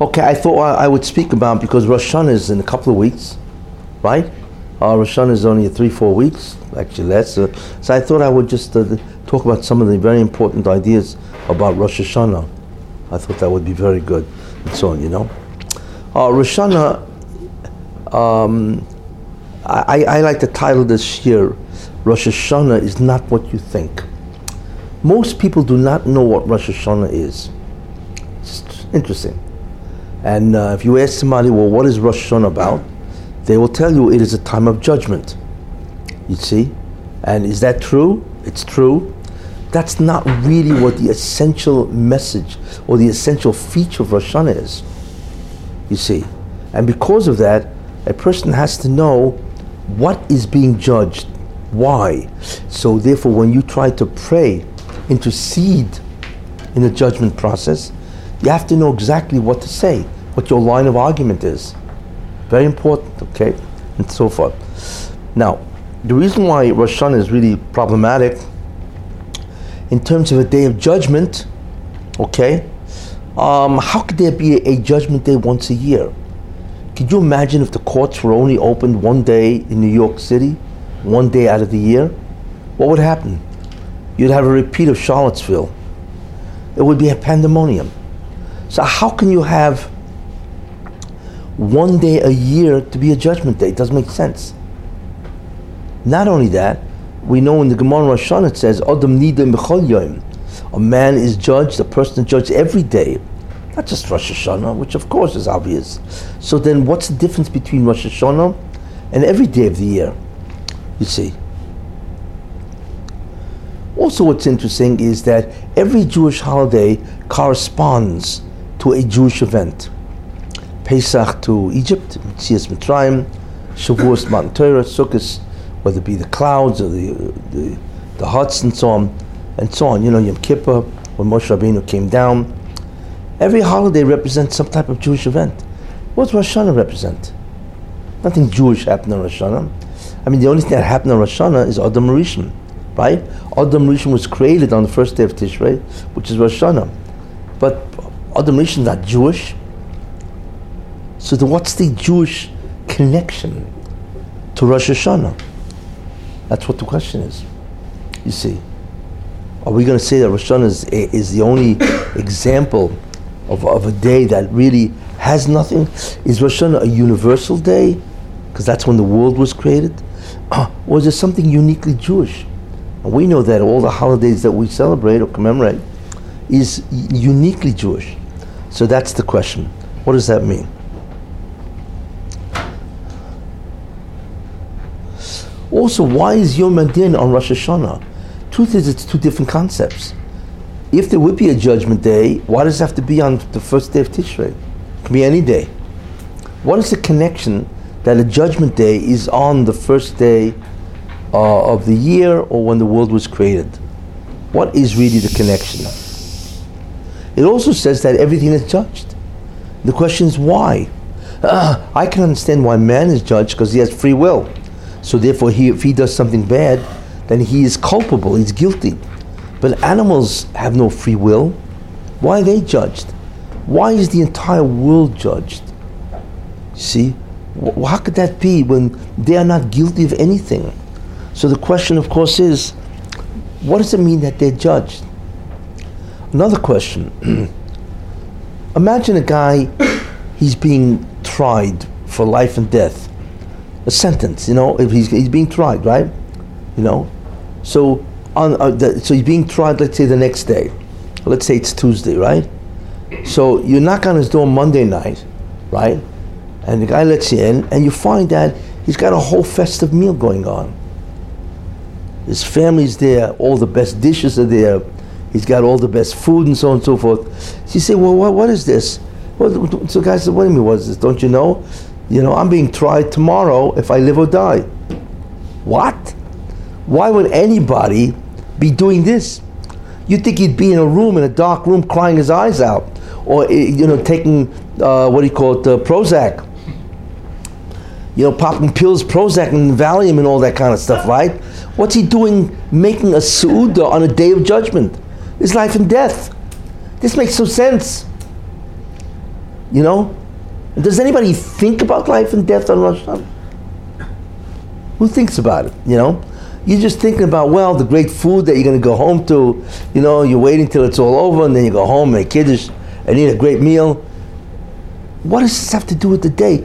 Okay, I thought I would speak about because Rosh Hashanah is in a couple of weeks, right? Uh, Rosh Hashanah is only three, four weeks, actually less. Uh, so I thought I would just uh, talk about some of the very important ideas about Rosh Hashanah. I thought that would be very good, and so on, you know. Uh, Rosh Hashanah, um, I, I like to title this year, Rosh Hashanah is not what you think. Most people do not know what Rosh Hashanah is. It's interesting. And uh, if you ask somebody, well, what is Rosh Hashanah about? They will tell you it is a time of judgment. You see? And is that true? It's true. That's not really what the essential message or the essential feature of Rosh Hashanah is. You see? And because of that, a person has to know what is being judged, why. So therefore, when you try to pray, intercede in the judgment process, you have to know exactly what to say, what your line of argument is. Very important, okay? And so forth. Now, the reason why Rosh Hashanah is really problematic in terms of a day of judgment, okay? Um, how could there be a, a judgment day once a year? Could you imagine if the courts were only opened one day in New York City, one day out of the year? What would happen? You'd have a repeat of Charlottesville. It would be a pandemonium. So how can you have one day a year to be a judgment day? It doesn't make sense. Not only that, we know in the Gemara Rosh Hashanah it says, Adam nida A man is judged, a person is judged every day. Not just Rosh Hashanah, which of course is obvious. So then what's the difference between Rosh Hashanah and every day of the year? You see. Also, what's interesting is that every Jewish holiday corresponds to a Jewish event. Pesach to Egypt, Tzias Mitzrayim, Shavuos Matan Torah, Sukkot, whether it be the clouds or the, the, the huts and so on, and so on. You know, Yom Kippur, when Moshe Rabbeinu came down. Every holiday represents some type of Jewish event. What does Rosh Hashanah represent? Nothing Jewish happened on Rosh Hashanah. I mean, the only thing that happened on Rosh Hashanah is Adam Rishon, right? Adam Rishon was created on the first day of Tishrei, which is Rosh Hashanah. But Adam Rishon are Jewish. So then what's the Jewish connection to Rosh Hashanah? That's what the question is. You see. Are we going to say that Rosh Hashanah is, eh, is the only example of, of a day that really has nothing? Is Rosh Hashanah a universal day? Because that's when the world was created? or is it something uniquely Jewish? And we know that all the holidays that we celebrate or commemorate is uniquely Jewish. So that's the question. What does that mean? Also, why is Yom Adin on Rosh Hashanah? Truth is, it's two different concepts. If there would be a judgment day, why does it have to be on the first day of Tishrei? It can be any day. What is the connection that a judgment day is on the first day uh, of the year or when the world was created? What is really the connection? It also says that everything is judged. The question is why? Uh, I can understand why man is judged because he has free will. So therefore, he, if he does something bad, then he is culpable, he's guilty. But animals have no free will. Why are they judged? Why is the entire world judged? See? How could that be when they are not guilty of anything? So the question, of course, is what does it mean that they're judged? Another question. Imagine a guy, he's being tried for life and death. A sentence, you know, if he's, he's being tried, right? You know? So, on, uh, the, so he's being tried, let's say, the next day. Let's say it's Tuesday, right? So you knock on his door Monday night, right? And the guy lets you in, and you find that he's got a whole festive meal going on. His family's there, all the best dishes are there, He's got all the best food and so on and so forth. You say, well, what, what is this? Well, so the guy said, what do you mean, what is this? Don't you know? You know, I'm being tried tomorrow if I live or die. What? Why would anybody be doing this? You'd think he'd be in a room, in a dark room, crying his eyes out. Or, eh, you know, taking, uh, what do you call it, uh, Prozac. You know, popping pills, Prozac and Valium and all that kind of stuff, right? What's he doing making a su'udah on a day of judgment? Is life and death. This makes no sense. You know? Does anybody think about life and death on Rosh Hashanah? Who thinks about it? You know? You're just thinking about, well, the great food that you're going to go home to. You know, you're waiting till it's all over and then you go home and kiddush and eat a great meal. What does this have to do with the day?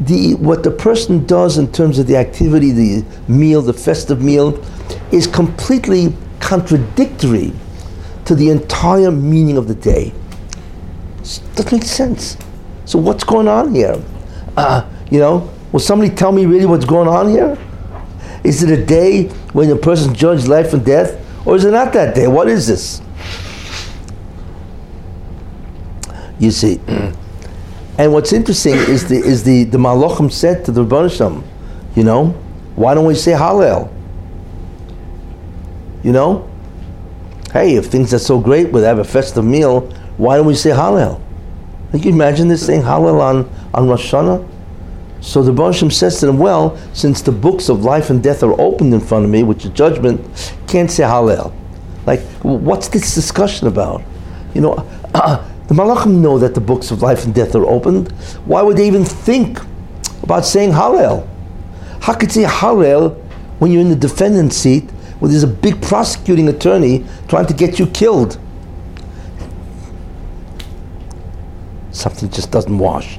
The, what the person does in terms of the activity, the meal, the festive meal, is completely contradictory to the entire meaning of the day. Doesn't make sense. So what's going on here? Uh, you know, will somebody tell me really what's going on here? Is it a day when a person judges life and death, or is it not that day? What is this? You see, and what's interesting is the is the the Malachim said to the Rebbeinu you know, why don't we say Hallel? You know, hey, if things are so great, we'll have a festive meal. Why don't we say Hallel? Can you imagine this saying Hallel on, on Rosh Hashanah? So the Baruch says to them, well, since the books of life and death are opened in front of me, which is judgment, can't say Hallel. Like, what's this discussion about? You know, the Malachim know that the books of life and death are opened. Why would they even think about saying Hallel? How could you say Hallel when you're in the defendant's seat where there's a big prosecuting attorney trying to get you killed? something just doesn't wash.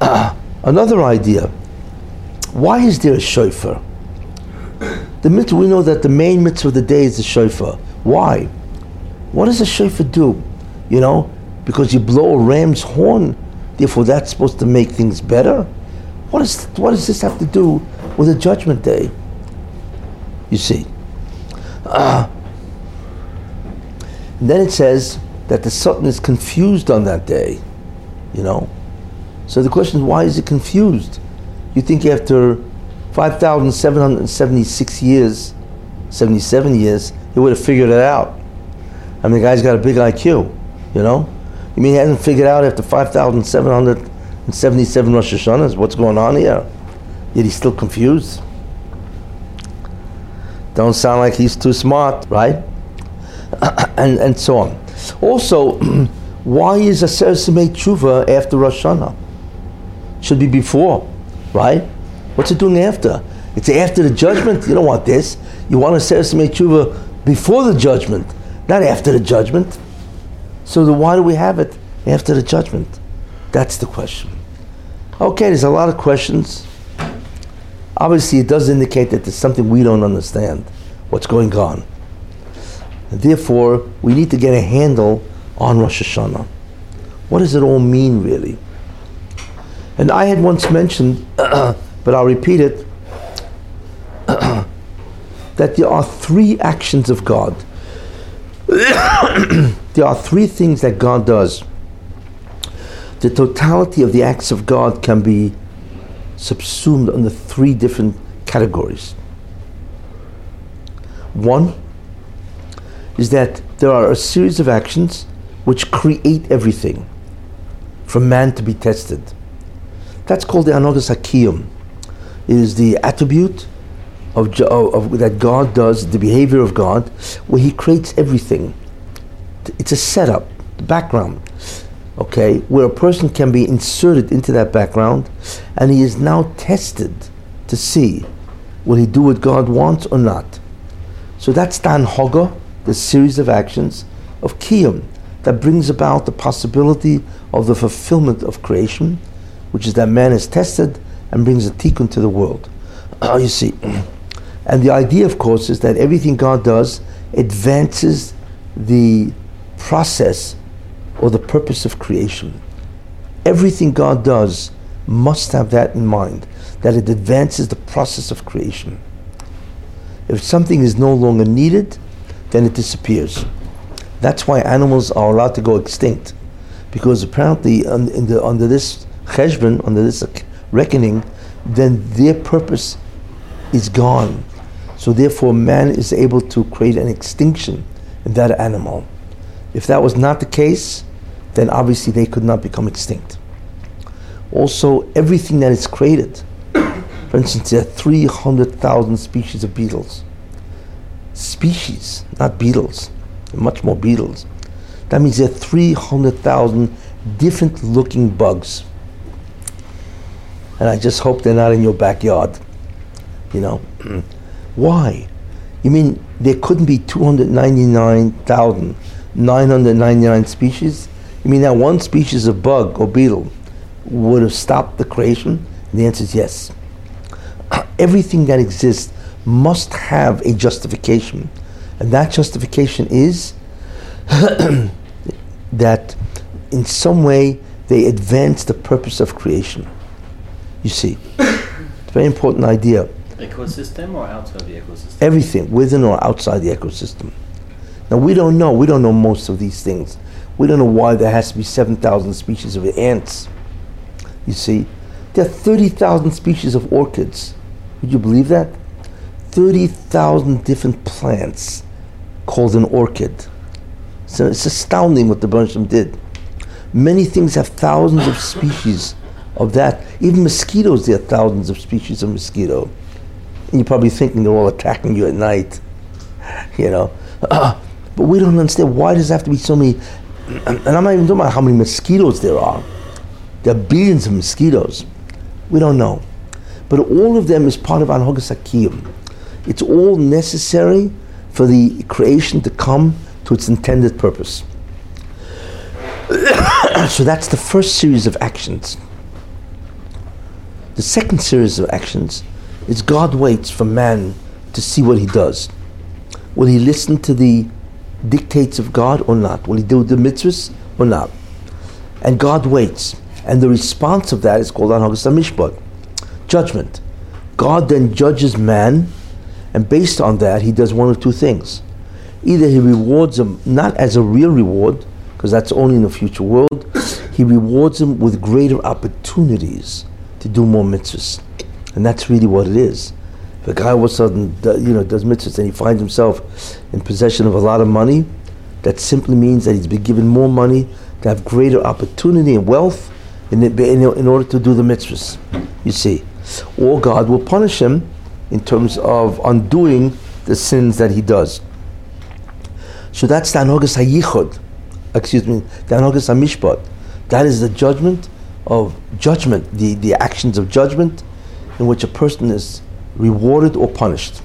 Uh, another idea. Why is there a shofar? The mitzvah, we know that the main mitzvah of the day is the shofar. Why? What does a shofar do? You know, because you blow a ram's horn, therefore that's supposed to make things better? What, is, what does this have to do with a judgment day? You see. Uh, then it says, that the Satan is confused on that day, you know. So the question is, why is he confused? You think after 5,776 years, 77 years, he would have figured it out. I mean, the guy's got a big IQ, you know. You mean he hasn't figured out after 5,777 Rosh Hashanahs what's going on here? Yet he's still confused. Don't sound like he's too smart, right? and, and so on. Also, why is Aseres Yemei Tshuva after Rosh Hashanah? Should be before, right? What's it doing after? It's after the judgment. You don't want this. You want Aseres Yemei Tshuva before the judgment, not after the judgment. So then why do we have it after the judgment? That's the question. Okay, there's a lot of questions. Obviously, it does indicate that there's something we don't understand. What's going on? And therefore, we need to get a handle on Rosh Hashanah. What does it all mean, really? And I had once mentioned, but I'll repeat it, that there are three actions of God. there are three things that God does. The totality of the acts of God can be subsumed under three different categories. One, is that there are a series of actions which create everything for man to be tested. That's called the Anogas Hakiyum. It is the attribute of, of, of, that God does, the behavior of God, where He creates everything. It's a setup, the background, okay, where a person can be inserted into that background and he is now tested to see will he do what God wants or not. So that's Dan Hoga, the series of actions of Kiyum that brings about the possibility of the fulfillment of creation, which is that man is tested and brings a tikkun to the world. You see. And the idea, of course, is that everything God does advances the process or the purpose of creation. Everything God does must have that in mind, that it advances the process of creation. If something is no longer needed, then it disappears. That's why animals are allowed to go extinct, because apparently the, under this cheshbon, under this reckoning, then their purpose is gone. So therefore, man is able to create an extinction in that animal. If that was not the case, then obviously they could not become extinct. Also, everything that is created, for instance, there are 300,000 species of beetles species, not beetles, much more beetles. That means there are 300,000 different looking bugs. And I just hope they're not in your backyard. You know? Why? You mean there couldn't be 299,999 species? You mean that one species of bug or beetle would have stopped the creation? And the answer is yes. Everything that exists must have a justification. And that justification is that in some way they advance the purpose of creation. You see, it's a very important idea. Ecosystem or outside the ecosystem? Everything, within or outside the ecosystem. Now, we don't know. We don't know most of these things. We don't know why there has to be 7,000 species of ants. You see, there are 30,000 species of orchids. Would you believe that? 30,000 different plants called an orchid. So it's astounding what the Bershom did. Many things have thousands of species of that. Even mosquitoes, there are thousands of species of mosquito. And you're probably thinking they're all attacking you at night, you know. But we don't understand why does there have to be so many. And I'm not even talking about how many mosquitoes there are. There are billions of mosquitoes. We don't know. But all of them is part of Anhogas Akiyim. It's all necessary for the creation to come to its intended purpose. so that's the first series of actions. The second series of actions is God waits for man to see what he does. Will he listen to the dictates of God or not? Will he do the mitzvahs or not? And God waits. And the response of that is called Anhagas Mishpat, judgment. God then judges man, and based on that, he does one of two things. Either he rewards him not as a real reward, because that's only in the future world, he rewards him with greater opportunities to do more mitzvahs. And that's really what it is. A guy all of a sudden you know, does mitzvahs and he finds himself in possession of a lot of money, that simply means that he's been given more money to have greater opportunity and wealth in, in, in order to do the mitzvahs. You see. Or God will punish him in terms of undoing the sins that he does. So that's the Anogas HaYichud, excuse me, the Anogas HaMishpat. That is the judgment of judgment, the, the actions of judgment in which a person is rewarded or punished.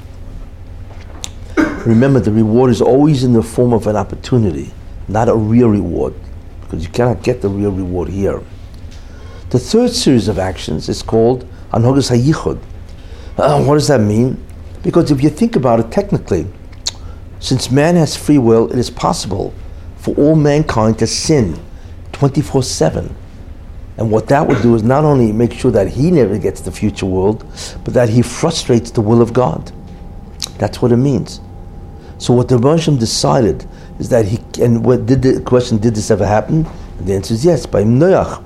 Remember, the reward is always in the form of an opportunity, not a real reward, because you cannot get the real reward here. The third series of actions is called Anogas HaYichud. Uh, what does that mean? Because if you think about it technically, since man has free will, it is possible for all mankind to sin 24 7. And what that would do is not only make sure that he never gets the future world, but that he frustrates the will of God. That's what it means. So what the Bershom decided is that he and what did the question did this ever happen? And the answer is yes. By Noach,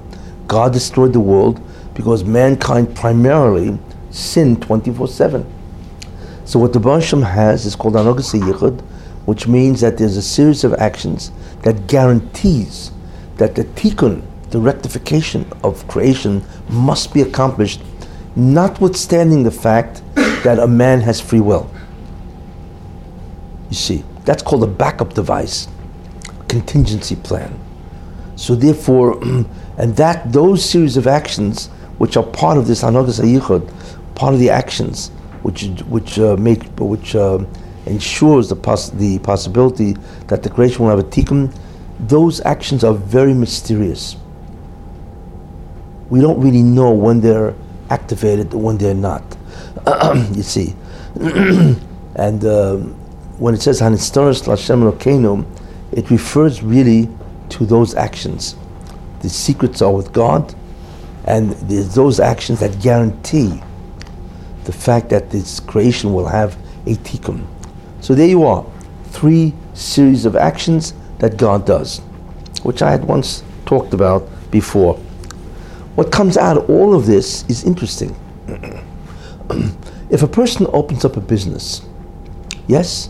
God destroyed the world because mankind primarily sinned 24-7. So what the Bershom has is called Anogas Yichud, which means that there's a series of actions that guarantees that the tikkun, the rectification of creation must be accomplished, notwithstanding the fact that a man has free will. You see, that's called a backup device, contingency plan. So therefore, and that those series of actions, which are part of this Anogas Yichud, part of the actions, which which uh, make which uh, ensures the poss- the possibility that the creation will have a tikkun, those actions are very mysterious we don't really know when they're activated when they're not. you see. and uh, when it says Hanistaris Lashem Elokeinu, it refers really to those actions. The secrets are with God, and there's those actions that guarantee the fact that this creation will have a tikkun. So there you are, three series of actions that God does, which I had once talked about before. What comes out of all of this is interesting. if a person opens up a business, yes,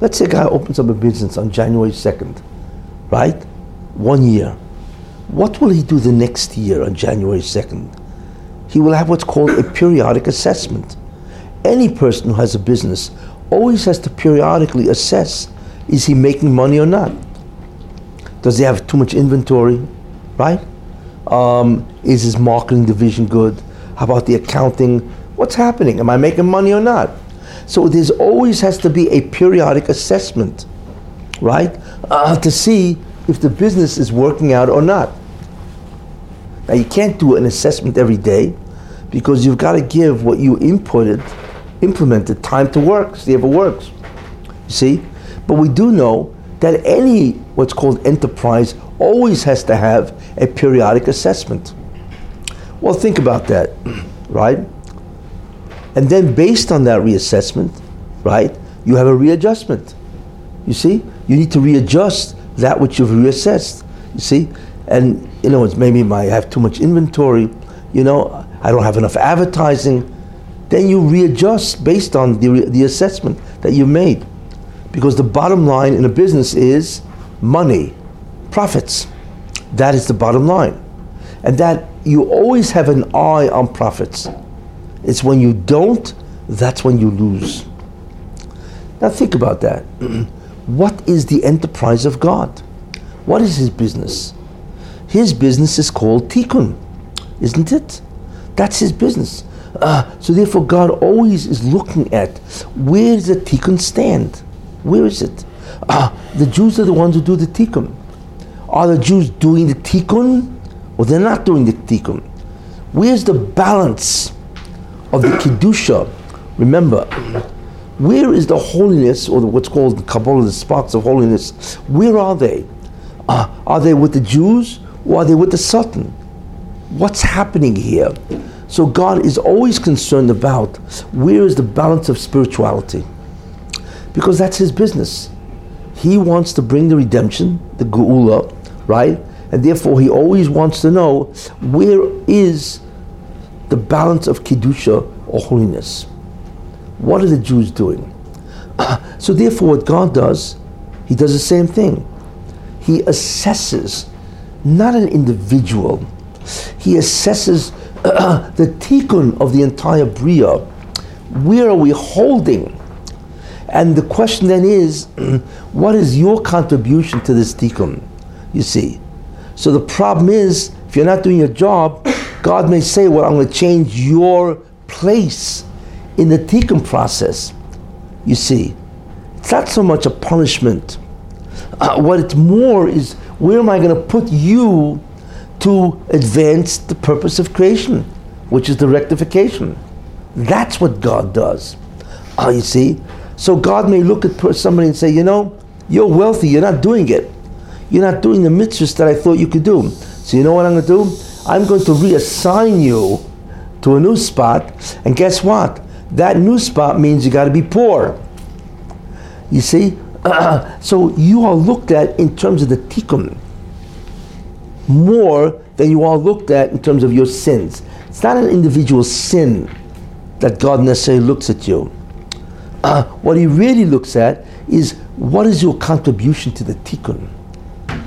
let's say a guy opens up a business on January 2nd, right? One year. What will he do the next year on January 2nd? He will have what's called a periodic assessment. Any person who has a business always has to periodically assess is he making money or not? Does he have too much inventory? right? Um, is his marketing division good? How about the accounting? What's happening? Am I making money or not? So there's always has to be a periodic assessment, right? Uh, to see if the business is working out or not. Now you can't do an assessment every day because you've got to give what you inputted, implemented, time to work, see if it works. You see? But we do know that any what's called enterprise always has to have a periodic assessment. Well, think about that, right? And then based on that reassessment, right, you have a readjustment. You see? You need to readjust that which you've reassessed. You see? And you know, it's maybe I have too much inventory, you know, I don't have enough advertising. Then you readjust based on the, the assessment that you made. Because the bottom line in a business is money, profits. That is the bottom line. And that you always have an eye on profits. It's when you don't, that's when you lose. Now think about that. what is the enterprise of God? What is his business? His business is called tikkun, isn't it? That's his business. Uh, so therefore, God always is looking at where does the tikkun stand? Where is it? Uh, the Jews are the ones who do the tikkun. Are the Jews doing the tikkun, or they're not doing the tikkun? Where's the balance of the kedusha? Remember, where is the holiness, or the, what's called the Kabbalah, the sparks of holiness? Where are they? Uh, are they with the Jews, or are they with the Satan? What's happening here? So God is always concerned about where is the balance of spirituality, because that's His business. He wants to bring the redemption, the geula, right? And therefore, he always wants to know where is the balance of kedusha or holiness. What are the Jews doing? so therefore, what God does, He does the same thing. He assesses not an individual. He assesses the tikkun of the entire bria. Where are we holding? And the question then is, what is your contribution to this tikkun? You see. So the problem is, if you're not doing your job, God may say, well, I'm going to change your place in the tikkun process. You see. It's not so much a punishment. Uh, what it's more is, where am I going to put you to advance the purpose of creation, which is the rectification? That's what God does. Uh, you see? So God may look at somebody and say, you know, you're wealthy, you're not doing it. You're not doing the mitzvahs that I thought you could do. So you know what I'm going to do? I'm going to reassign you to a new spot, and guess what? That new spot means you got to be poor. You see? So you are looked at in terms of the tikkun more than you are looked at in terms of your sins. It's not an individual sin that God necessarily looks at you. Uh, what He really looks at is what is your contribution to the tikkun?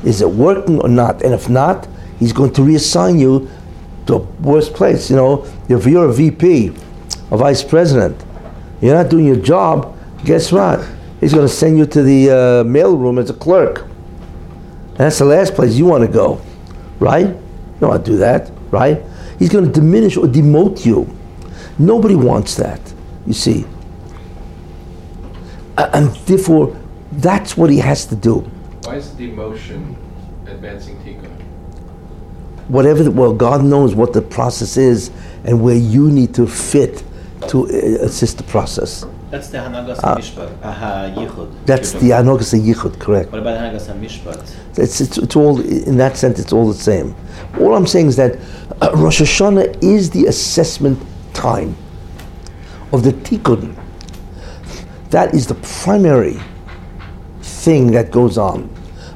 Is it working or not? And if not, He's going to reassign you to a worse place. You know, if you're a VP, a vice president, you're not doing your job, guess what? He's going to send you to the uh, mailroom as a clerk. And that's the last place you want to go, right? You don't want to do that, right? He's going to diminish or demote you. Nobody wants that, you see. And therefore, that's what he has to do. Why is demotion advancing tikkun? Whatever, the, well, God knows what the process is and where you need to fit to uh, assist the process. That's the Hanagas HaMishpat, HaYichud. That's the Anogas Yichud, correct. What about Hanagas HaMishpat? It's, it's, it's all, in that sense, it's all the same. All I'm saying is that uh, Rosh Hashanah is the assessment time of the tikkun. That is the primary thing that goes on.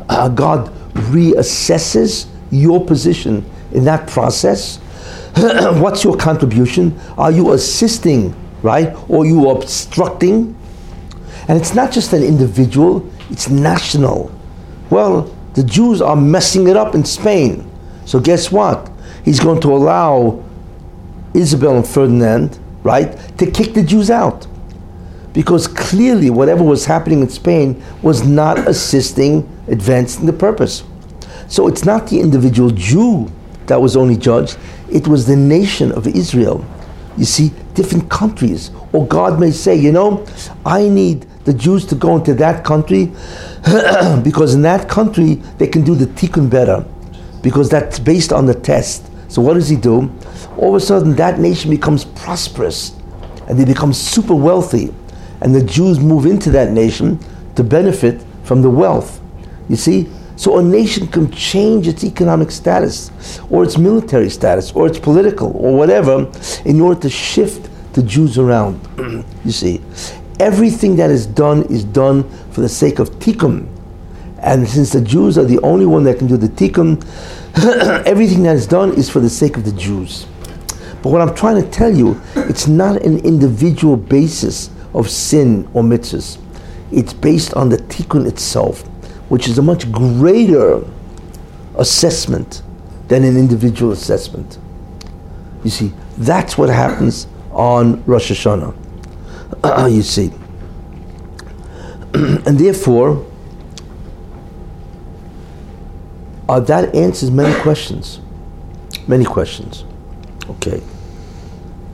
Uh, God reassesses your position in that process. What's your contribution? Are you assisting, right? Or you obstructing? And it's not just an individual, it's national. Well, the Jews are messing it up in Spain. So guess what? He's going to allow Isabel and Ferdinand, right, to kick the Jews out. Because clearly, whatever was happening in Spain was not assisting advancing the purpose. So it's not the individual Jew that was only judged, it was the nation of Israel. You see, different countries. Or God may say, you know, I need the Jews to go into that country because in that country they can do the tikkun better because that's based on the test. So what does he do? All of a sudden that nation becomes prosperous and they become super wealthy and the Jews move into that nation to benefit from the wealth. You see? So a nation can change its economic status, or its military status, or its political, or whatever, in order to shift the Jews around. you see? Everything that is done is done for the sake of tikkun. And since the Jews are the only one that can do the tikkun, everything that is done is for the sake of the Jews. But what I'm trying to tell you, it's not an individual basis of sin or mitzvahs. It's based on the tikkun itself which is a much greater assessment than an individual assessment. You see, that's what happens on Rosh Hashanah. you see. and therefore, uh, that answers many questions. Many questions. Okay.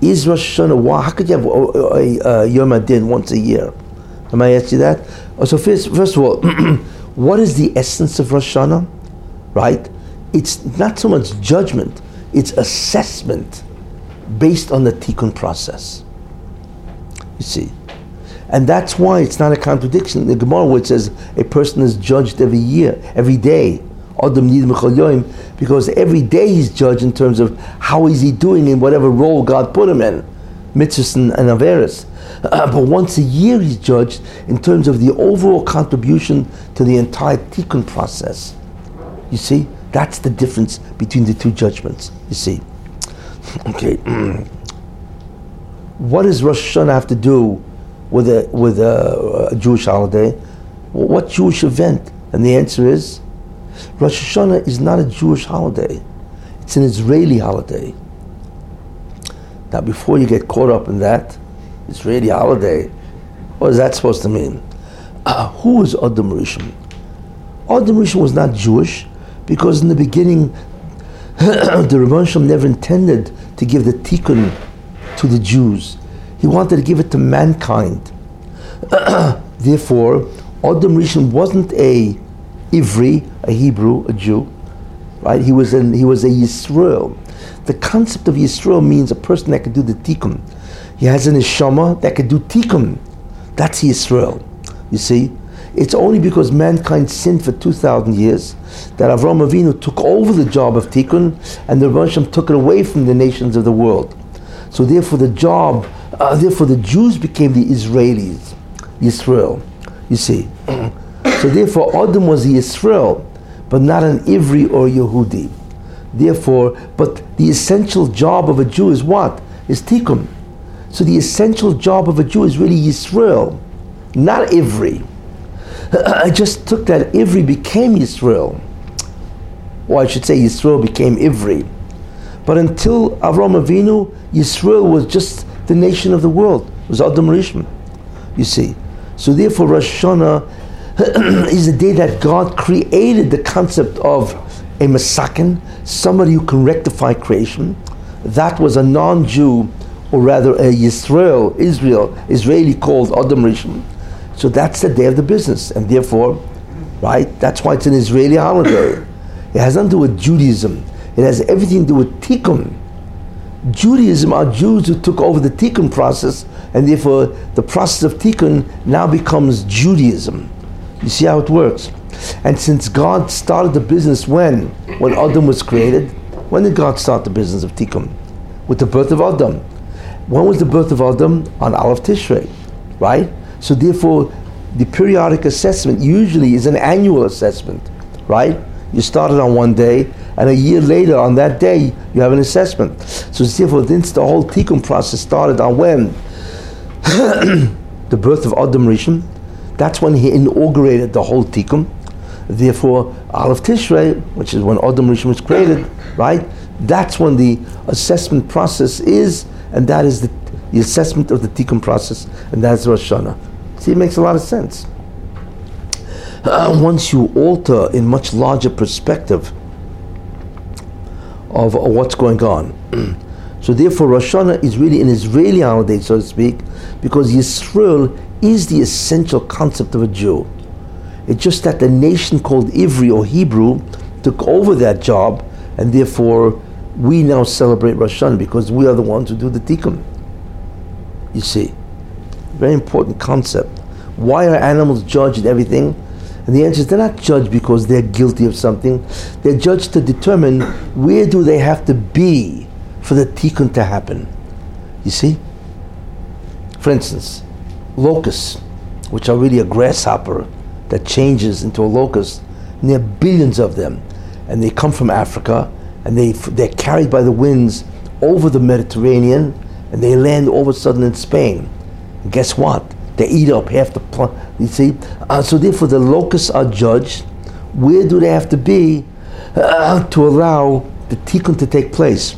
Is Rosh Hashanah, why, how could you have a, a, a Yom Adin once a year? Am I asking you that? Oh, so first, first of all, what is the essence of Rosh Hashanah? Right? It's not so much judgment, it's assessment based on the tikkun process. You see. And that's why it's not a contradiction the Gemara it says a person is judged every year, every day. Because every day he's judged in terms of how is he doing in whatever role God put him in, mitzvahs and, and averis. Uh, but once a year he's judged in terms of the overall contribution to the entire tikkun process. You see, that's the difference between the two judgments. You see, okay. what does Rosh Hashanah have to do with a with a, a Jewish holiday? What Jewish event? And the answer is, Rosh Hashanah is not a Jewish holiday; it's an Israeli holiday. Now, before you get caught up in that, it's Israeli holiday. What is that supposed to mean? Uh, who was Adam Rishon? Adam Rishon was not Jewish because in the beginning the Rebbeinu never intended to give the tikkun to the Jews. He wanted to give it to mankind. Therefore, Adam Rishon wasn't a Ivri, a Hebrew, a Jew, right? He was an, he was a Yisrael. The concept of Yisrael means a person that can do the tikkun. He has an neshama that can do tikkun. That's Yisrael. You see, it's only because mankind sinned for two thousand years that Avram Avinu took over the job of tikkun, and the Rebbeinu took it away from the nations of the world. So therefore, the job, uh, therefore, the Jews became the Israelis, Yisrael. You see, so therefore, Adam was the Yisrael, but not an Ivri or Yehudi. Therefore, but the essential job of a Jew is what? Is tikkun. So the essential job of a Jew is really Yisrael, not Ivri. I just took that Ivri became Yisrael. Or I should say Yisrael became Ivri. But until Avram Avinu, Yisrael was just the nation of the world. It was Adam Rishon. You see. So therefore Rosh Hashanah is the day that God created the concept of a Masakin, somebody who can rectify creation. That was a non-Jew or rather a Yisrael, Israel, Israeli called Adam Rishon. So that's the day of the business, and therefore, right, that's why it's an Israeli holiday. It has nothing to do with Judaism. It has everything to do with Tikkun. Judaism are Jews who took over the Tikkun process, and therefore the process of Tikkun now becomes Judaism. You see how it works? And since God started the business when? When Adam was created? When did God start the business of Tikkun? With the birth of Adam. When was the birth of Adam? On Aleph Tishrei, right? So therefore, the periodic assessment usually is an annual assessment, right? You started on one day, and a year later, on that day, you have an assessment. So therefore, since the whole tikkun process started on when? the birth of Adam Rishon. That's when he inaugurated the whole tikkun. Therefore, Aleph Tishrei, which is when Adam Rishon was created, right? That's when the assessment process is and that is the, the assessment of the tikkun process, and that's Rosh Hashanah. See, it makes a lot of sense. uh, once you alter in much larger perspective of what's going on. so therefore, Rosh Hashanah is really an Israeli holiday, so to speak, because Yisrael is the essential concept of a Jew. It's just that the nation called Ivri or Hebrew took over that job, and therefore we now celebrate Rosh Hashanah because we are the ones who do the tikkun. You see, very important concept. Why are animals judged and everything? And the answer is they're not judged because they're guilty of something. They're judged to determine where do they have to be for the tikkun to happen. You see? For instance, locusts, which are really a grasshopper that changes into a locust, and there are billions of them, and they come from Africa, and they they're carried by the winds over the Mediterranean, and they land all of a sudden in Spain. And guess what? They eat up half the plant. You see, uh, so therefore the locusts are judged. Where do they have to be uh, to allow the tikkun to take place?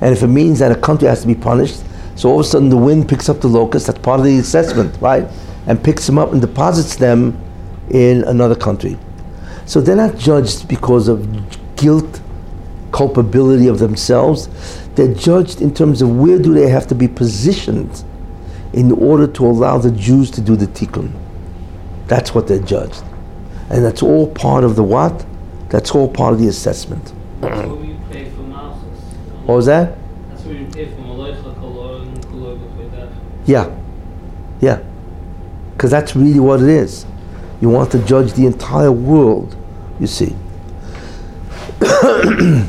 And if it means that a country has to be punished, so all of a sudden the wind picks up the locust, That's part of the assessment, right? And picks them up and deposits them in another country. So they're not judged because of guilt, culpability of themselves. They're judged in terms of where do they have to be positioned in order to allow the Jews to do the tikkun. That's what they're judged. And that's all part of the what? That's all part of the assessment. That's what we pay for Malchus. What was that? That's what we pay for Maloicha, Kolor, and Kolor, that. Yeah. Yeah. Because that's really what it is. You want to judge the entire world, you see.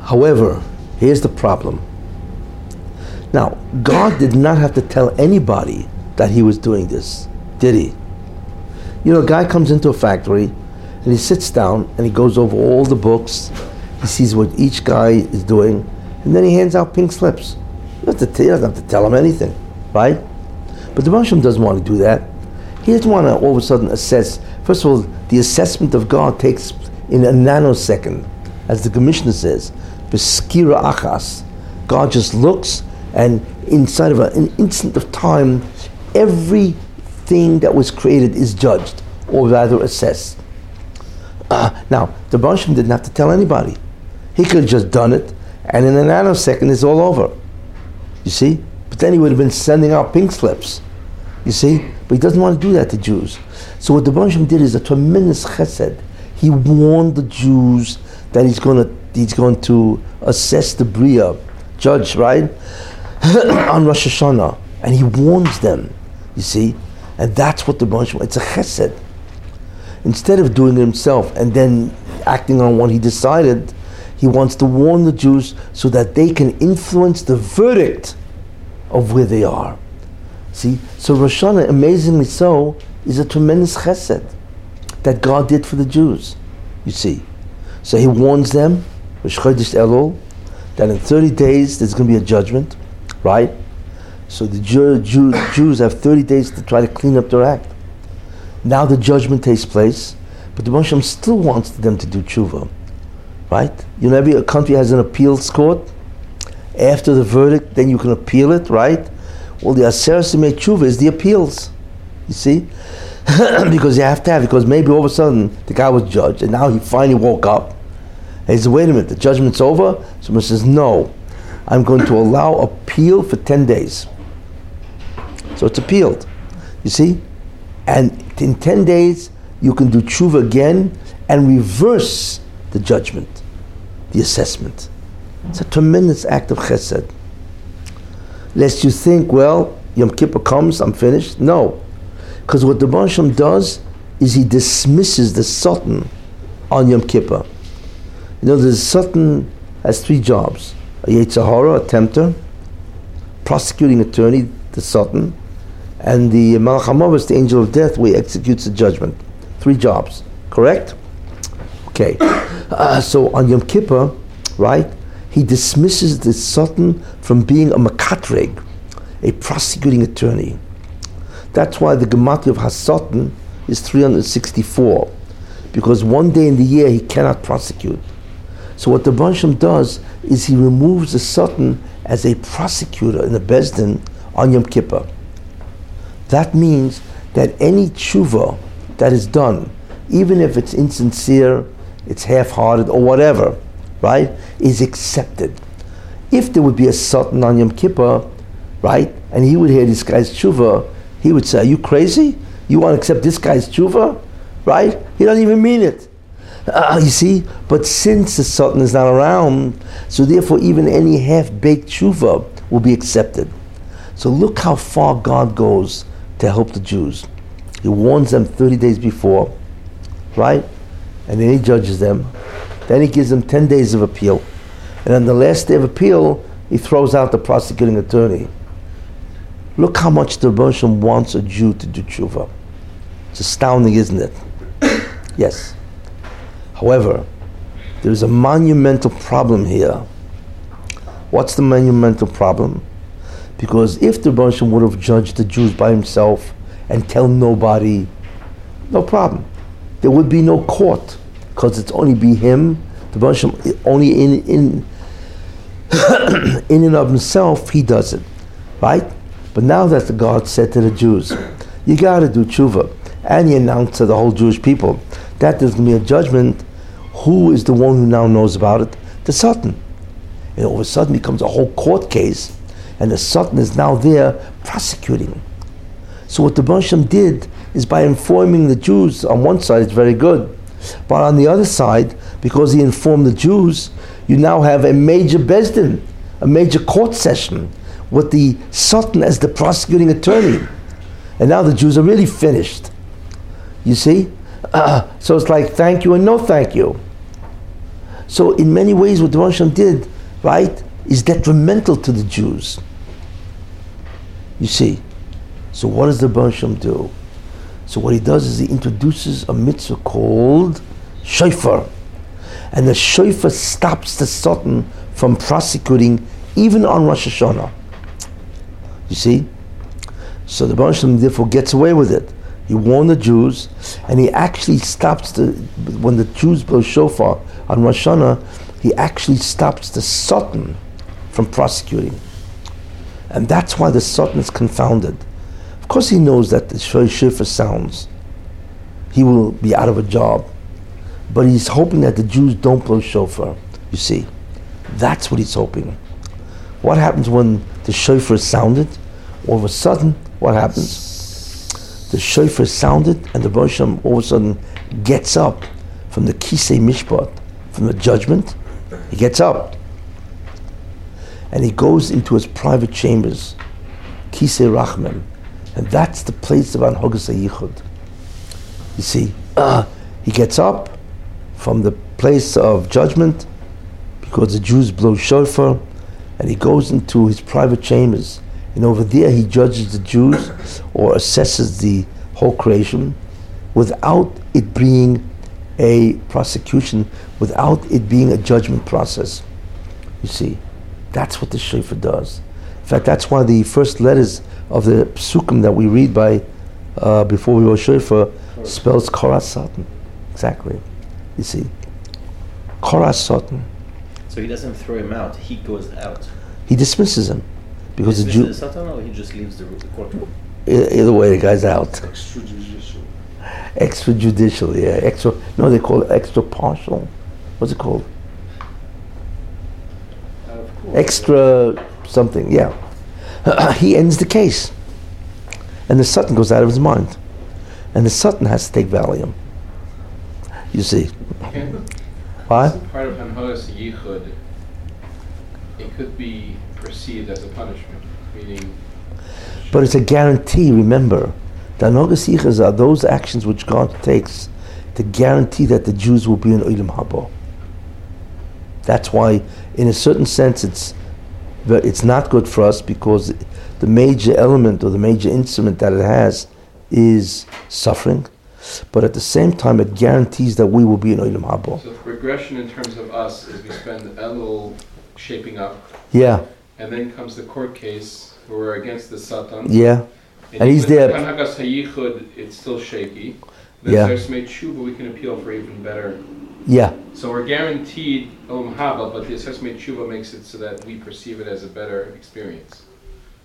However, here's the problem. Now, God did not have to tell anybody that he was doing this, did he? You know, a guy comes into a factory and he sits down and he goes over all the books. He sees what each guy is doing, and then he hands out pink slips. You to, you don't have to tell him anything, right? But the Russian doesn't want to do that. He doesn't want to all of a sudden assess. First of all, the assessment of God takes in a nanosecond, as the Commissioner says, Beskira achas. God just looks and inside of an instant of time, everything that was created is judged, or rather assessed. Uh, now, the Banshim didn't have to tell anybody. He could have just done it, and in a nanosecond, it's all over. You see? But then he would have been sending out pink slips. You see? But he doesn't want to do that to Jews. So what the Banshim did is a tremendous chesed. He warned the Jews that he's going to he's going to assess the bria, judge, right? on Rosh Hashanah, and he warns them. You see, and that's what the bunch. It's a chesed. Instead of doing it himself and then acting on what he decided, he wants to warn the Jews so that they can influence the verdict of where they are. See, so Rosh Hashanah, amazingly so, is a tremendous chesed that God did for the Jews. You see, so He warns them, Rosh Chodesh Elul, that in 30 days there's going to be a judgment right? So the Jew, Jew, Jews have 30 days to try to clean up their act. Now the judgment takes place, but the Moshe still wants them to do tshuva, right? You know, every country has an appeals court. After the verdict, then you can appeal it, right? Well, the make tshuva is the appeals, you see? because you have to have, because maybe all of a sudden the guy was judged and now he finally woke up. And he said, wait a minute, the judgment's over? Someone says, no, I'm going to allow appeal for 10 days. So it's appealed. You see? And in 10 days, you can do tshuva again and reverse the judgment, the assessment. It's a tremendous act of chesed. Lest you think, well, Yom Kippur comes, I'm finished. No. Because what the Bansham does is he dismisses the Satan on Yom Kippur. You know, the Satan has three jobs a Yetzer Hara, a tempter, prosecuting attorney, the Satan, and the Malach the angel of death, where he executes the judgment. Three jobs, correct? Okay. Uh, so on Yom Kippur, right, he dismisses the Satan from being a makatreg, a prosecuting attorney. That's why the Gematria of HaSatan is 364, because one day in the year he cannot prosecute. So what the Bansham does is he removes the Satan as a prosecutor in the Beis Din on Yom Kippur. That means that any tshuva that is done, even if it's insincere, it's half-hearted or whatever, right, is accepted. If there would be a Satan on Yom Kippur, right, and he would hear this guy's tshuva, he would say, Are you crazy? You want to accept this guy's tshuva? Right? He doesn't even mean it. Uh, you see? But since the Satan is not around, so therefore even any half-baked tshuva will be accepted. So look how far God goes to help the Jews. He warns them 30 days before, right? And then he judges them. Then he gives them 10 days of appeal. And on the last day of appeal, he throws out the prosecuting attorney. Look how much the Rebbe wants a Jew to do tshuva. It's astounding, isn't it? yes. However, there is a monumental problem here. What's the monumental problem? Because if the Rebbe would have judged the Jews by himself and tell nobody, no problem. There would be no court because it's only be him. The Rebbe only in in in and of himself he does it, right? But now that the God said to the Jews, you got to do tshuva, and he announced to the whole Jewish people that there's going to be a judgment. Who is the one who now knows about it? The Satan. And all of a sudden becomes a whole court case, and the Satan is now there prosecuting. So what the Bansham did is by informing the Jews on one side, it's very good. But on the other side, because he informed the Jews, you now have a major Beis Din, a major court session with the Satan as the prosecuting attorney. And now the Jews are really finished. You see? Uh, so it's like thank you and no thank you. So in many ways what the Rosh did, right, is detrimental to the Jews. You see? So what does the Bansham do? So what he does is he introduces a mitzvah called shofar. And the shofar stops the Satan from prosecuting even on Rosh Hashanah. You see? So the Baruch therefore gets away with it. He warned the Jews, and he actually stops the when the Jews blow shofar on Rosh Hashanah, he actually stops the Satan from prosecuting. And that's why the Satan is confounded. Course, he knows that the shofar sounds. He will be out of a job. But he's hoping that the Jews don't blow shofar. You see, that's what he's hoping. What happens when the shofar is sounded? All of a sudden, what happens? The shofar is sounded, and the Rosh all of a sudden gets up from the kisei mishpat, from the judgment. He gets up, and he goes into his private chambers, kisei rachamim, and that's the place of anhogas yichud. You see, uh, he gets up from the place of judgment because the Jews blow shofar and he goes into his private chambers, and over there he judges the Jews or assesses the whole creation without it being a prosecution, without it being a judgment process. You see, that's what the shofar does. In fact, that's why the first letters of the psukim that we read by uh, before we go shofar spells koras satan. Exactly. You see, koras satan. So he doesn't throw him out, he goes out. He dismisses him because the Jew. the Satan or he just leaves the, the courtroom? Either way, the guy's out. Extrajudicial. Extrajudicial, yeah. Extra. No, they call it extra partial. What's it called? Of course. Extra something. Yeah. he ends the case, and the Satan goes out of his mind, and the Satan has to take Valium. You see, Can- why? Part of Hanhogas Yichud, it could be perceived as a punishment, meaning. But it's a guarantee. Remember, the Anogas Yichas are those actions which God takes to guarantee that the Jews will be in Olam Haba. That's why, in a certain sense, it's it's not good for us because the major element or the major instrument that it has is suffering. But at the same time, it guarantees that we will be in Olam Haba. So regression in terms of us is we spend little shaping up, Yeah, and then comes the court case where we're against the Satan. yeah, And he's there. Hayichud, it's still shaky. Then Yeah. there's made tshuva, we can appeal for even better. Yeah. So we're guaranteed Olam Haba, but the assessment tshuva makes it so that we perceive it as a better experience,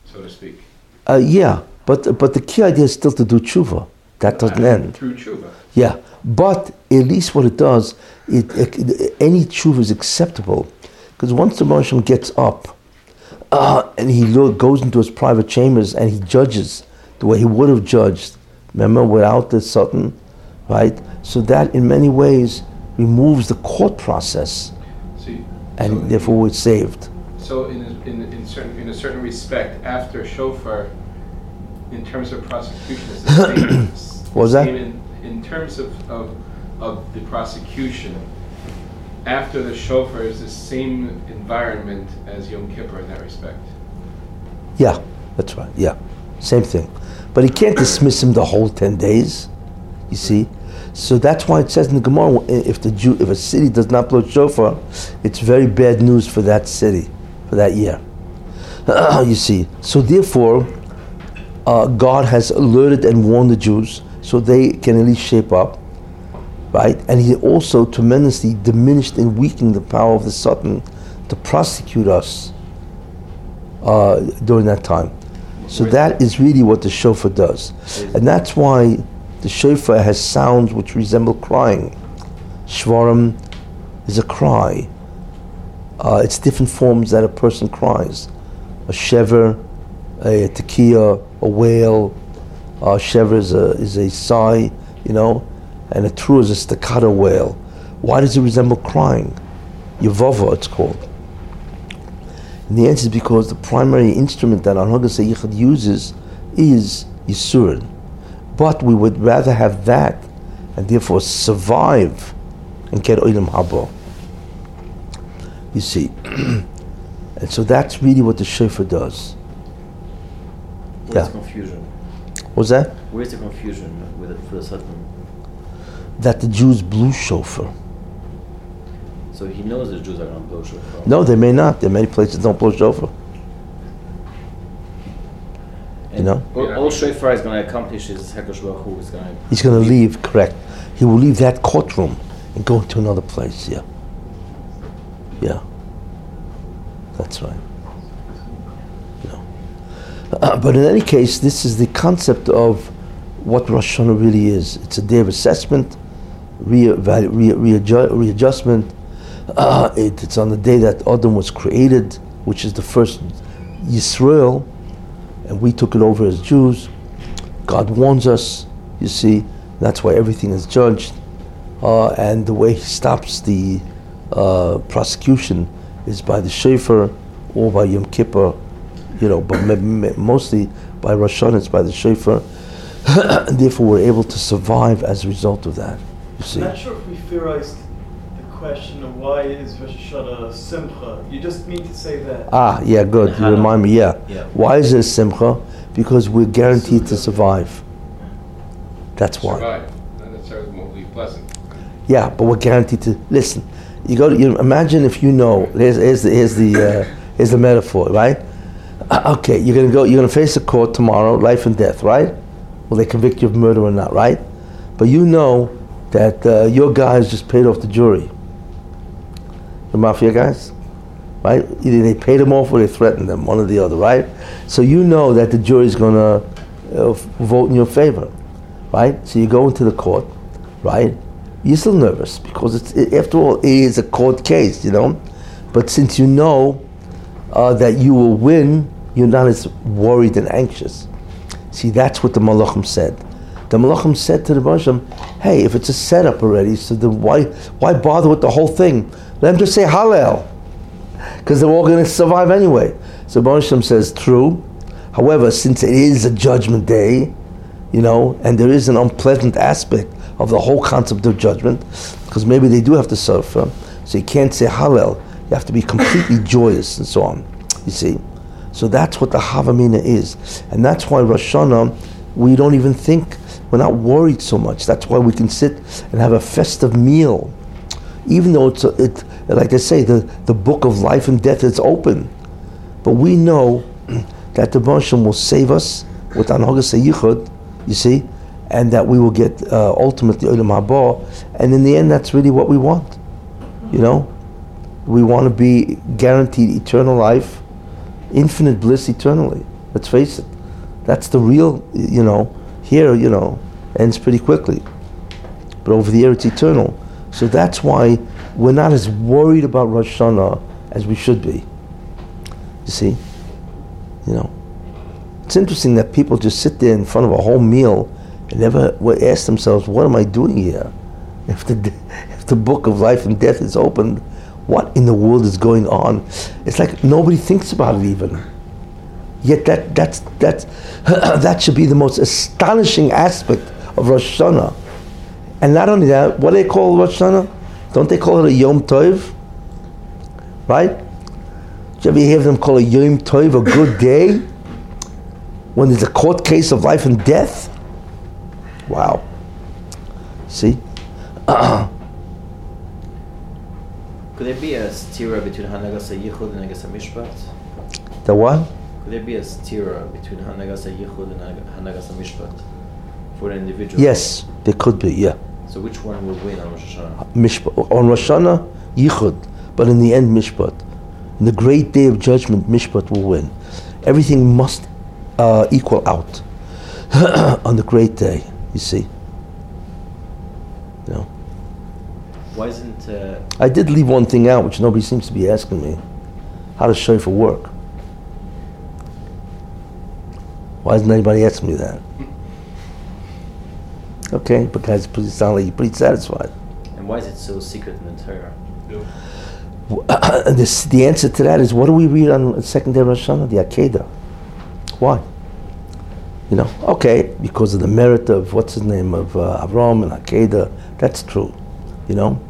so to speak. Uh, yeah, But but the key idea is still to do tshuva. That doesn't end. Through tshuva. Yeah, but at least what it does, it, it any tshuva is acceptable, because once the Moshe gets up, uh, and he lo- goes into his private chambers and he judges the way he would have judged, remember, without the Satan, right? So that in many ways removes the court process, See, and so, therefore we're saved. so in, a- in, in certain in a certain respect, after shofar, in terms of prosecution, is the same. What was that? In, in terms of, of of the prosecution, after the shofar is the same environment as Yom Kippur in that respect. Yeah, that's right. Yeah, same thing. But he can't dismiss him the whole ten days. You see, so that's why it says in the Gemara, if the Jew, if a city does not blow shofar, it's very bad news for that city, for that year. you see, so therefore, uh, God has alerted and warned the Jews so they can at least shape up, right? And He also tremendously diminished and weakened the power of the Satan to prosecute us uh, during that time. So that is really what the shofar does. And that's why the shofar has sounds which resemble crying. Shvarim is a cry. Uh, it's different forms that a person cries. A shever, a tekiah, a wail. Uh, shever is a, is a sigh, you know, and a true is a staccato wail. Why does it resemble crying? Yavova, it's called. And the answer is because the primary instrument that Anhagas Yichud uses is Yisurin. But we would rather have that and therefore survive and get Oilam Haba. You see. and so that's really what the shofar does. Where's Yeah. the confusion? Was that? Where's the confusion with it for the Satan? That the Jews blew shofar. So he knows the Jews are going to blow shofar. No, they may not. There are many places that don't blow shofar. And know? All, Yeah. all shofar is going to accomplish is Hakadosh Baruch Hu is going to. He's going to leave, correct. He will leave that courtroom and go to another place, yeah. Yeah. That's right. Yeah. Uh, but in any case, this is the concept of what Rosh Hashanah really is. It's a day of assessment, re-evalu- re- readju- readjustment. Uh, it, it's on the day that Adam was created, which is the first Yisrael, and we took it over as Jews. God warns us, you see, that's why everything is judged. Uh, and the way he stops the uh, prosecution is by the shofar or by Yom Kippur, you know, but me- me- mostly by Rosh Hashanah, it's by the shofar. and therefore, we're able to survive as a result of that, you see. I'm not sure if we theorized the question of why is Rosh Hashanah Simcha. You just mean to say that. Ah, yeah, good. You remind me, yeah. Yeah. Why is it Simcha? Because we're guaranteed to survive. That's why. Survive. Not necessarily won't be pleasant. Yeah, but we're guaranteed to listen. You go. To, you imagine if you know. Here's, here's the here's the uh, here's the metaphor, right? Uh, okay, you're gonna go. You're gonna face a court tomorrow, life and death, right? Will they convict you of murder or not, right? But you know that uh, your guys just paid off the jury. The mafia guys, right? Either they paid them off or they threatened them, one or the other, right? So you know that the jury's gonna uh, vote in your favor, right? So you go into the court, right? You're still nervous because it's it, after all it is a court case, you know. But since you know uh, that you will win, you're not as worried and anxious. See, that's what the Malachim said. The Malachim said to the Moshem, "Hey, if it's a setup already, so then why why bother with the whole thing? Let them just say Hallel, because they're all going to survive anyway." So Moshem says, "True. However, since it is a judgment day, you know, and there is an unpleasant aspect of the whole concept of judgment, because maybe they do have to suffer, so you can't say Hallel. You have to be completely joyous and so on. You see." So that's what the Havamina is. And that's why Rosh Hashanah, we don't even think, we're not worried so much. That's why we can sit and have a festive meal. Even though it's, a, it, like I say, the, the book of life and death is open. But we know that the Moshem will save us with Anhogas Yichud, you see, and that we will get uh, ultimately Olam Haba. And in the end, that's really what we want. You know? We want to be guaranteed eternal life infinite bliss eternally. Let's face it. That's the real, you know, here, you know, ends pretty quickly. But over there it's eternal. So that's why we're not as worried about Rosh Hashanah as we should be. You see? You know? It's interesting that people just sit there in front of a whole meal and never ask themselves, what am I doing here? If the, if the book of life and death is opened, what in the world is going on? It's like nobody thinks about it even. Yet that, that's, that's, that should be the most astonishing aspect of Rosh Hashanah. And not only that, what do they call Rosh Hashanah? Don't they call it a Yom Tov? Right? Do you ever hear them call a Yom Tov a good day? When there's a court case of life and death? Wow. See? Could there be a stira between Hanagas Yichud and Hanagas Mishpat? The what? Could there be a stira between Hanagas Yichud and Hanagas Mishpat for an individual? Yes, there could be, yeah. So which one will win on Rosh Hashanah? Mishpat. On Rosh Hashanah, Yichud. But in the end, Mishpat. In the great day of judgment, Mishpat will win. Everything must uh, equal out on the great day, you see. Know. Why isn't uh, I did leave one thing out, which nobody seems to be asking me. How does shofar work? Why isn't anybody asking me that? Okay, because you sound like you're pretty satisfied. and why is it so secret in the Torah? And this, the answer to that is what do we read on the second day of Rosh Hashanah? The Akedah. Why? You know, okay, because of the merit of what's his name of uh, Avram and Akedah. That's true. You know,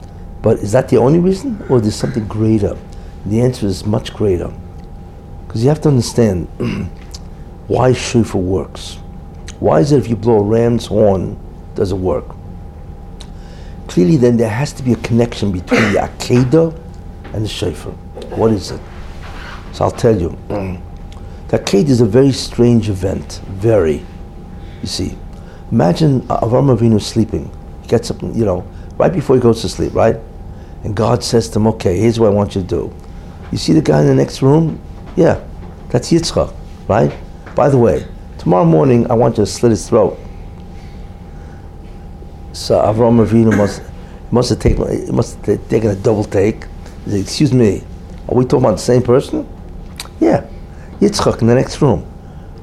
but is that the only reason, or there's something greater? The answer is much greater, because you have to understand why shofar works. Why is it if you blow a ram's horn, does it work? Clearly, then there has to be a connection between the Akedah and the shofar. What is it? So I'll tell you. The Akedah is a very strange event. Very. You see, imagine Avram Avinu sleeping. He gets up, you know, right before he goes to sleep, right? And God says to him, okay, here's what I want you to do. You see the guy in the next room? Yeah, that's Yitzchak, right? By the way, tomorrow morning I want you to slit his throat. So Avram Avinu must must have taken must have taken a double take. He said, Excuse me, are we talking about the same person? Yeah, Yitzchak in the next room.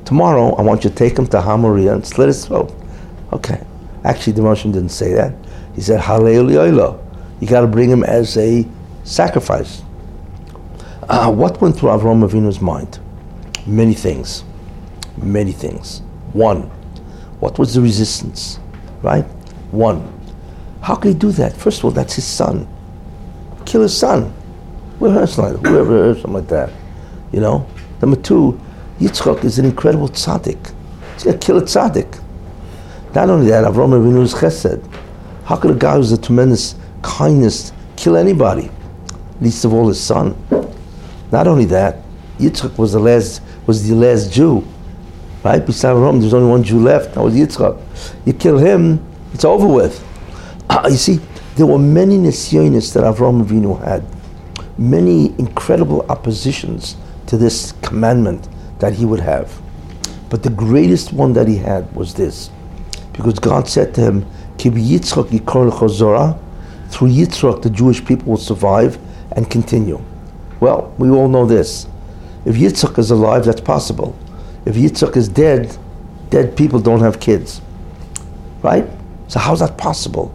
Tomorrow I want you to take him to Hamaria and slit his throat. Okay. Actually, the Russian didn't say that. He said Hallelujah. You got to bring him as a sacrifice. Uh, what went through Avram Avinu's mind? Many things. Many things. One, what was the resistance? Right? One, how could he do that? First of all, that's his son. Kill his son. Whoever heard something like that? Whoever something like that? You know? Number two, Yitzchak is an incredible tzaddik. He's going to kill a tzaddik. Not only that, Avram Avinu is chesed. How could a guy who's a tremendous kindness kill anybody? Least of all his son. Not only that, Yitzchak was the last was the last Jew. Right? Besides Avram, there's only one Jew left. That was Yitzchak. You kill him, it's over with. Ah, you see, there were many nisyonis that Avram Avinu had. Many incredible oppositions to this commandment that he would have. But the greatest one that he had was this. Because God said to him, yikor through Yitzchak the Jewish people will survive and continue. Well, we all know this. If Yitzchak is alive, that's possible. If Yitzchak is dead, dead people don't have kids. Right? So how's that possible?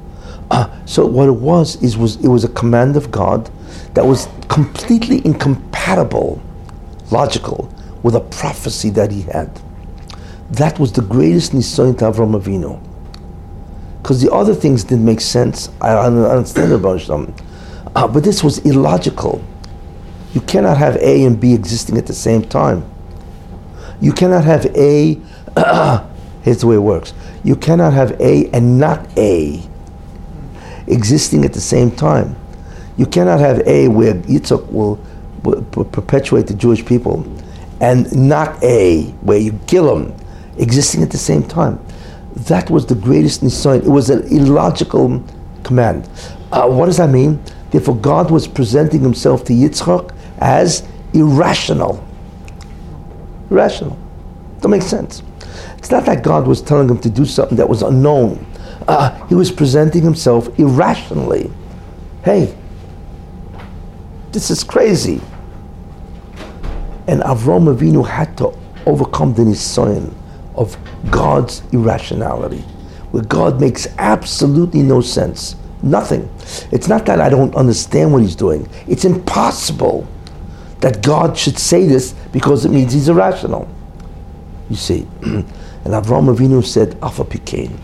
Uh, so what it was is was it was a command of God that was completely incompatible, logical, with a prophecy that he had. That was the greatest nisayon to Avram Avinu. Because the other things didn't make sense. I I understand about them. Uh, but this was illogical. You cannot have A and B existing at the same time. You cannot have A, here's the way it works. You cannot have A and not A existing at the same time. You cannot have A where Yitzhak will, will per- perpetuate the Jewish people and not A where you kill them existing at the same time. That was the greatest nisayon. It was an illogical command. Uh, what does that mean? Therefore, God was presenting himself to Yitzchak as irrational. Irrational. Don't make sense. It's not that God was telling him to do something that was unknown. Uh, he was presenting himself irrationally. Hey, this is crazy. And Avram Avinu had to overcome the nisayon of God's irrationality, where God makes absolutely no sense. Nothing. It's not that I don't understand what he's doing. It's impossible that God should say this because it means he's irrational. You see. and Avram Avinu said, Alpha Pikain.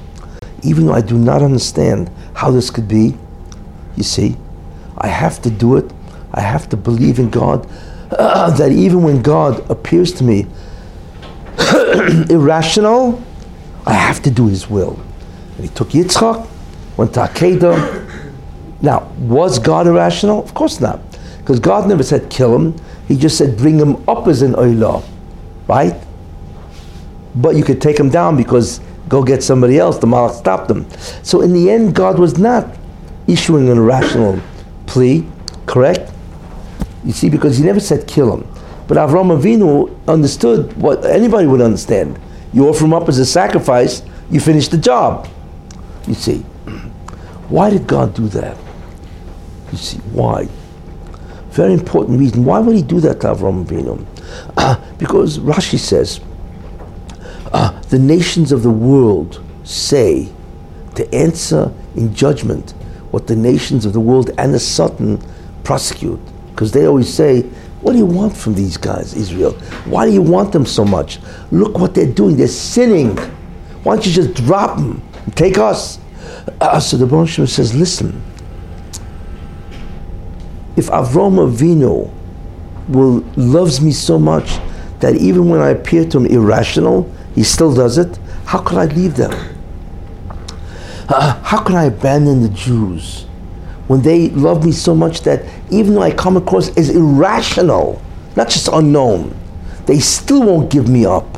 Even though I do not understand how this could be, you see, I have to do it. I have to believe in God. Uh, that even when God appears to me irrational, I have to do His will. And He took Yitzchak, went to Akedah. Now, was God irrational? Of course not. Because God never said kill him. He just said bring him up as an oilah. Right? But you could take him down because go get somebody else. The Malach stopped him. So in the end, God was not issuing an irrational plea, correct? You see, because he never said kill him. But Avram Avinu understood what anybody would understand. You offer him up as a sacrifice, you finish the job. You see. Why did God do that? You see, why? Very important reason. Why would he do that to Avram Avinu? Because Rashi says, uh, the nations of the world say to answer in judgment what the nations of the world and the Satan prosecute. Because they always say, what do you want from these guys, Israel? Why do you want them so much? Look what they're doing. They're sinning. Why don't you just drop them and take us? Uh, so the Baruch says, listen, if Avram Avinu will loves me so much that even when I appear to him irrational, he still does it, how could I leave them? Uh, how can I abandon the Jews when they love me so much that even though I come across as irrational, not just unknown, they still won't give me up.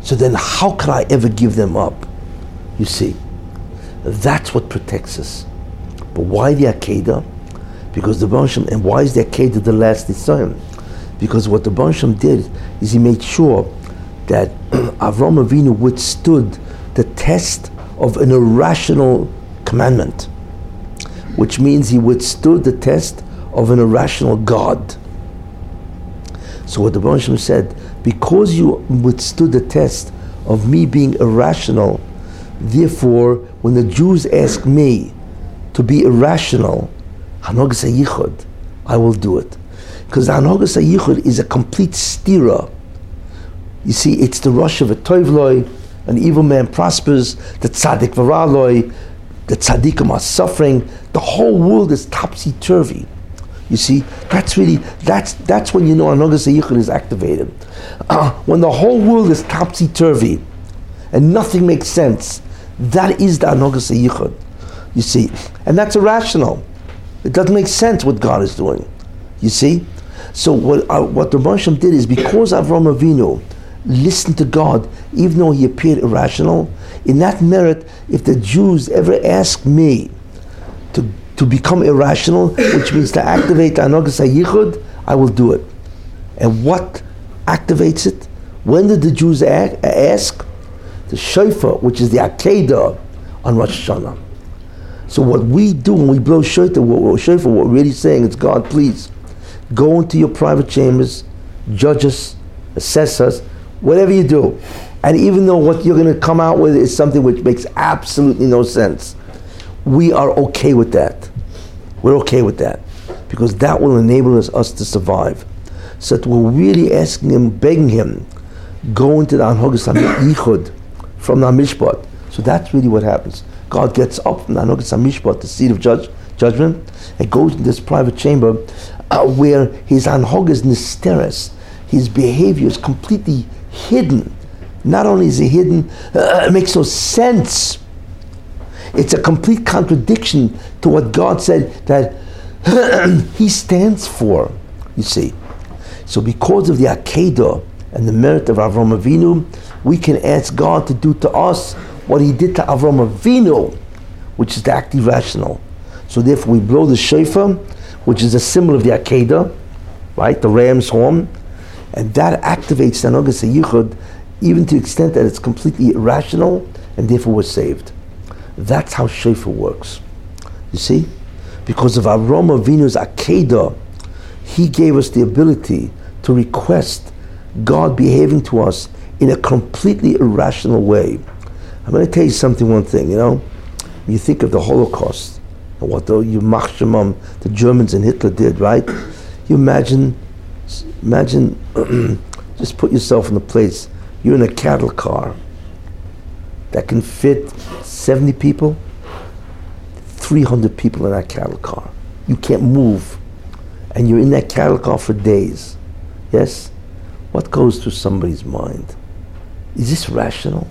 So then, how could I ever give them up? You see, that's what protects us. But why the Akedah? Because the Bansham, and why is the Akedah the last time? Because what the Bansham did is he made sure that Avram Avinu withstood the test of an irrational commandment, which means he withstood the test of an irrational God. So what the Bansham said, because you withstood the test of me being irrational, therefore, when the Jews ask me to be irrational, I will do it. Because Hanogas Yichud is a complete stira. You see, it's the rush of a toivloi, an evil man prospers, the tzaddik varaloi, the tzaddikim are suffering, the whole world is topsy-turvy. You see, that's really, that's, that's when you know Hanogas Yichud is activated. Uh, when the whole world is topsy-turvy, and nothing makes sense, that is the Hanogas Yichud. You see, and that's irrational. It doesn't make sense what God is doing. You see? So what, uh, what the Moshem did is because Avram Avinu listened to God, even though he appeared irrational, in that merit, if the Jews ever ask me to, to become irrational, which means to activate Anogas Yichud, I will do it. And what activates it? When did the Jews ask? The shofar, which is the Akedah on Rosh Hashanah. So what we do when we blow what, shofar, what we're really saying is, God, please, go into your private chambers, judge us, assess us, whatever you do. And even though what you're going to come out with is something which makes absolutely no sense, we are okay with that. We're okay with that. Because that will enable us, us to survive. So that we're really asking him, begging him, go into the Anhogas Yichud from the Mishpat. So that's really what happens. God gets up from the Anhogas Mishpat, the seat of judge, judgment, and goes in this private chamber uh, where his Anhogas Nisteres, his behavior is completely hidden. Not only is it hidden, uh, it makes no sense. It's a complete contradiction to what God said that He stands for, you see. So, because of the Akedah and the merit of Avram Avinu, we can ask God to do to us what He did to Avram Avinu, which is the act rational. So, therefore, we blow the shofar, which is a symbol of the Akedah, right? The ram's horn and that activates the Nogas Yichud even to the extent that it's completely irrational, and therefore we're saved. That's how shofar works. You see? Because of Avram Avinu's Akedah, he gave us the ability to request God behaving to us in a completely irrational way. I'm going to tell you something, one thing, you know? You think of the Holocaust and what the, you machshamam, the Germans and Hitler did, right? You imagine, imagine, just put yourself in the place. You're in a cattle car that can fit 70 people, 300 people in that cattle car. You can't move. And you're in that cattle car for days. Yes? What goes through somebody's mind? Is this rational?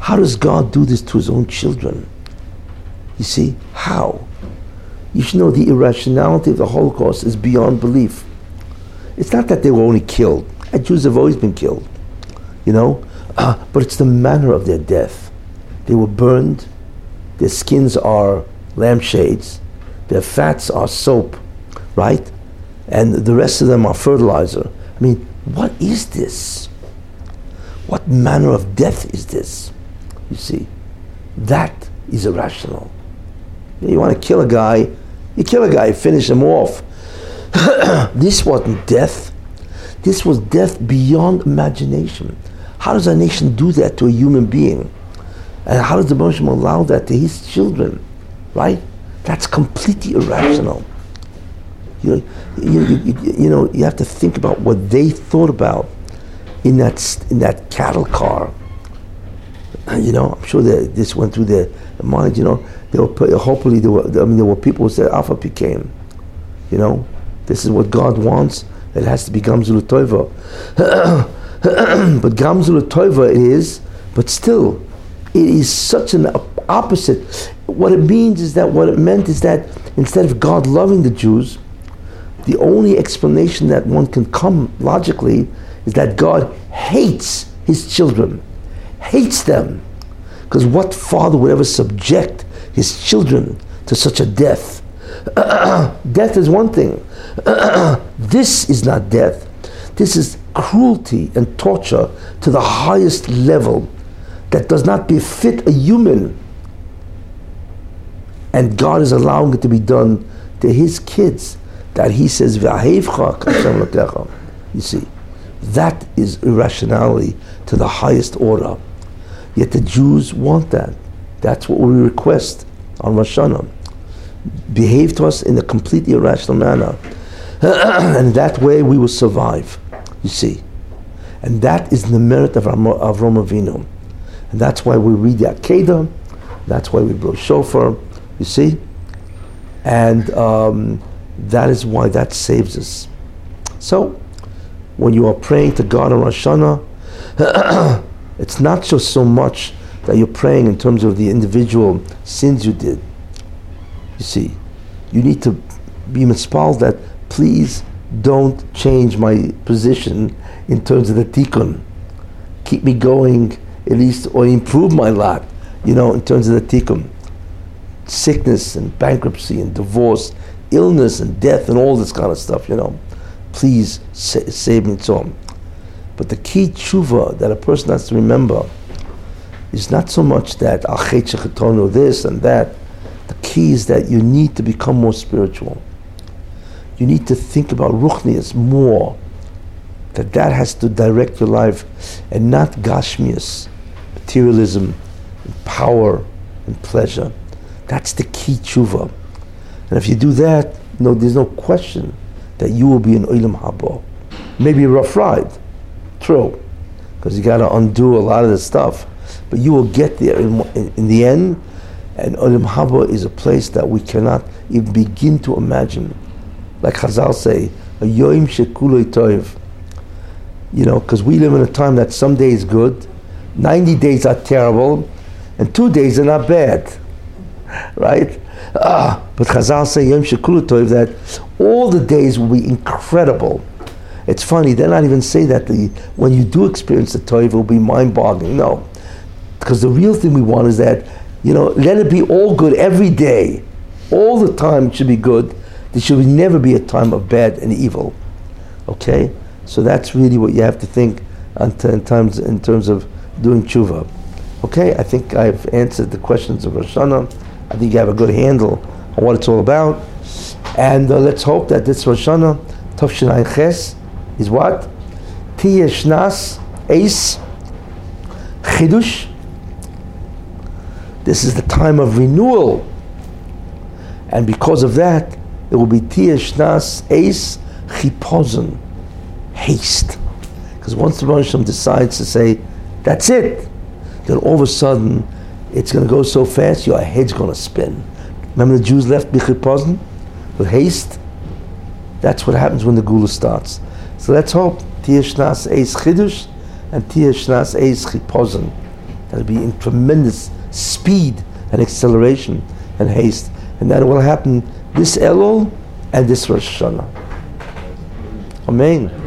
How does God do this to his own children? You see, how? You should know the irrationality of the Holocaust is beyond belief. It's not that they were only killed. Jews have always been killed, you know, uh, but it's the manner of their death. They were burned, their skins are lampshades, their fats are soap, right? And the rest of them are fertilizer. I mean, what is this? What manner of death is this? You see, that is irrational. You want to kill a guy, you kill a guy, finish him off. this wasn't death. This was death beyond imagination. How does a nation do that to a human being? And how does the Moshe allow that to his children? Right? That's completely irrational. You know, you, you, you, know, you have to think about what they thought about in that, in that cattle car. You know, I'm sure that this went through their mind. You know, there were hopefully there were. I mean, there were people who said Alpha became. You know, this is what God wants. It has to be Gamzul Toiva. but Gamzul Toiva it is, but still, it is such an opposite. What it means is that what it meant is that instead of God loving the Jews, the only explanation that one can come logically is that God hates his children, hates them. Because what father would ever subject his children to such a death? death is one thing. this is not death. This is cruelty and torture to the highest level that does not befit a human. And God is allowing it to be done to his kids that he says, You see, that is irrationality to the highest order. Yet the Jews want that. That's what we request on Rosh Hashanah. Behave to us in a completely irrational manner. and that way we will survive, you see. And that is the merit of Avram Avinu. And that's why we read the Akedah, that's why we blow shofar, you see. And um, that is why that saves us. So, when you are praying to God on Rosh Hashanah, it's not just so much that you're praying in terms of the individual sins you did. You see, you need to be mispalled that please don't change my position in terms of the tikkun. Keep me going at least, or improve my lot, you know, in terms of the tikkun. Sickness and bankruptcy and divorce illness and death and all this kind of stuff, you know. Please sa- save me tzom. But the key tshuva that a person has to remember is not so much that al this and that. The key is that you need to become more spiritual. You need to think about ruchnias more. That that has to direct your life, and not gashmias, materialism, and power, and pleasure. That's the key tshuva. And if you do that, no, there's no question that you will be an Olam Haba. Maybe a rough ride, true, because you got to undo a lot of the stuff, but you will get there in, in, in the end. And Olam Haba is a place that we cannot even begin to imagine. Like Chazal say, a Yoim Shekuloi Toiv. You know, because we live in a time that some days good, 90 days are terrible, and two days are not bad. Right? Ah, but Chazal say Yom Shekulu Tov that all the days will be incredible. It's funny, they're not even say that the when you do experience the Tov, it will be mind-boggling. No. Because the real thing we want is that, you know, let it be all good every day. All the time should be good. There should never be a time of bad and evil. Okay? So that's really what you have to think in terms in terms of doing tshuva. Okay, I think I've answered the questions of Rosh Hashanah. I think you have a good handle on what it's all about, and uh, let's hope that this Rosh Hashanah, Tov Ches, is what Tiyeh Shnas Eis Chidush. This is the time of renewal, and because of that, it will be Tiyeh Shnas Eis Chipozon, haste. Because once the Rosh decides to say, that's it, then all of a sudden it's going to go so fast, your head's going to spin. Remember the Jews left Bichipozon with haste? That's what happens when the Geulah starts. So let's hope Tiyeh Shnas Eis Chidush and Tiyeh Shnas Eis Chipozon. That'll be in tremendous speed and acceleration and haste. And that will happen this Elul and this Rosh Hashanah. Amen.